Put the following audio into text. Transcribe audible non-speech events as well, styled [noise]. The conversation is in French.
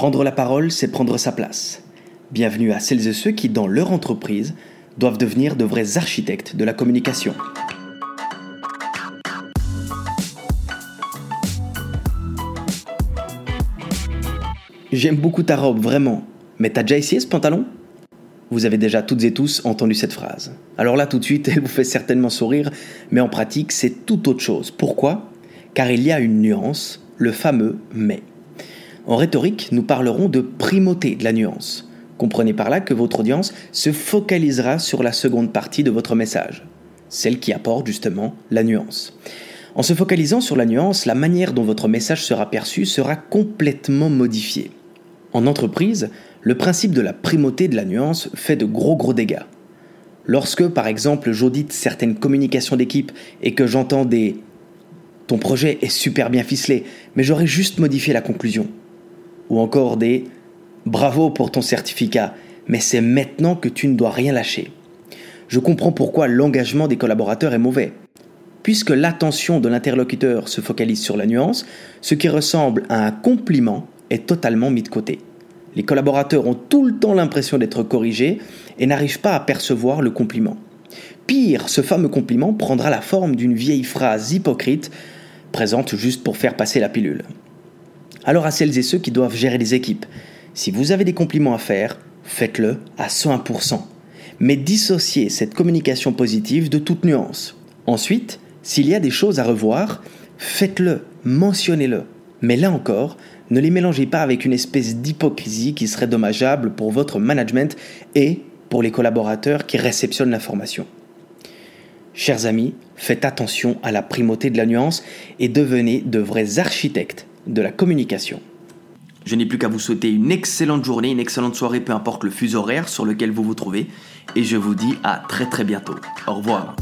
Prendre la parole, c'est prendre sa place. Bienvenue à celles et ceux qui, dans leur entreprise, doivent devenir de vrais architectes de la communication. J'aime beaucoup ta robe, vraiment. Mais t'as déjà essayé ce pantalon? Vous avez déjà toutes et tous entendu cette phrase. Alors là, tout de suite, [laughs] elle vous fait certainement sourire, mais en pratique, c'est tout autre chose. Pourquoi? Car il y a une nuance, le fameux mais. En rhétorique, nous parlerons de primauté de la nuance. Comprenez par là que votre audience se focalisera sur la seconde partie de votre message, celle qui apporte justement la nuance. En se focalisant sur la nuance, la manière dont votre message sera perçu sera complètement modifiée. En entreprise, le principe de la primauté de la nuance fait de gros gros dégâts. Lorsque, par exemple, j'audite certaines communications d'équipe et que j'entends des ton projet est super bien ficelé, mais j'aurais juste modifié la conclusion. Ou encore des bravo pour ton certificat, mais c'est maintenant que tu ne dois rien lâcher. Je comprends pourquoi l'engagement des collaborateurs est mauvais. Puisque l'attention de l'interlocuteur se focalise sur la nuance, ce qui ressemble à un compliment est totalement mis de côté. Les collaborateurs ont tout le temps l'impression d'être corrigés et n'arrivent pas à percevoir le compliment. Pire, ce fameux compliment prendra la forme d'une vieille phrase hypocrite, présente juste pour faire passer la pilule. Alors à celles et ceux qui doivent gérer les équipes, si vous avez des compliments à faire, faites-le à 100%. Mais dissociez cette communication positive de toute nuance. Ensuite, s'il y a des choses à revoir, faites-le, mentionnez-le. Mais là encore, ne les mélangez pas avec une espèce d'hypocrisie qui serait dommageable pour votre management et pour les collaborateurs qui réceptionnent l'information. Chers amis, faites attention à la primauté de la nuance et devenez de vrais architectes de la communication. Je n'ai plus qu'à vous souhaiter une excellente journée, une excellente soirée, peu importe le fuseau horaire sur lequel vous vous trouvez, et je vous dis à très très bientôt. Au revoir.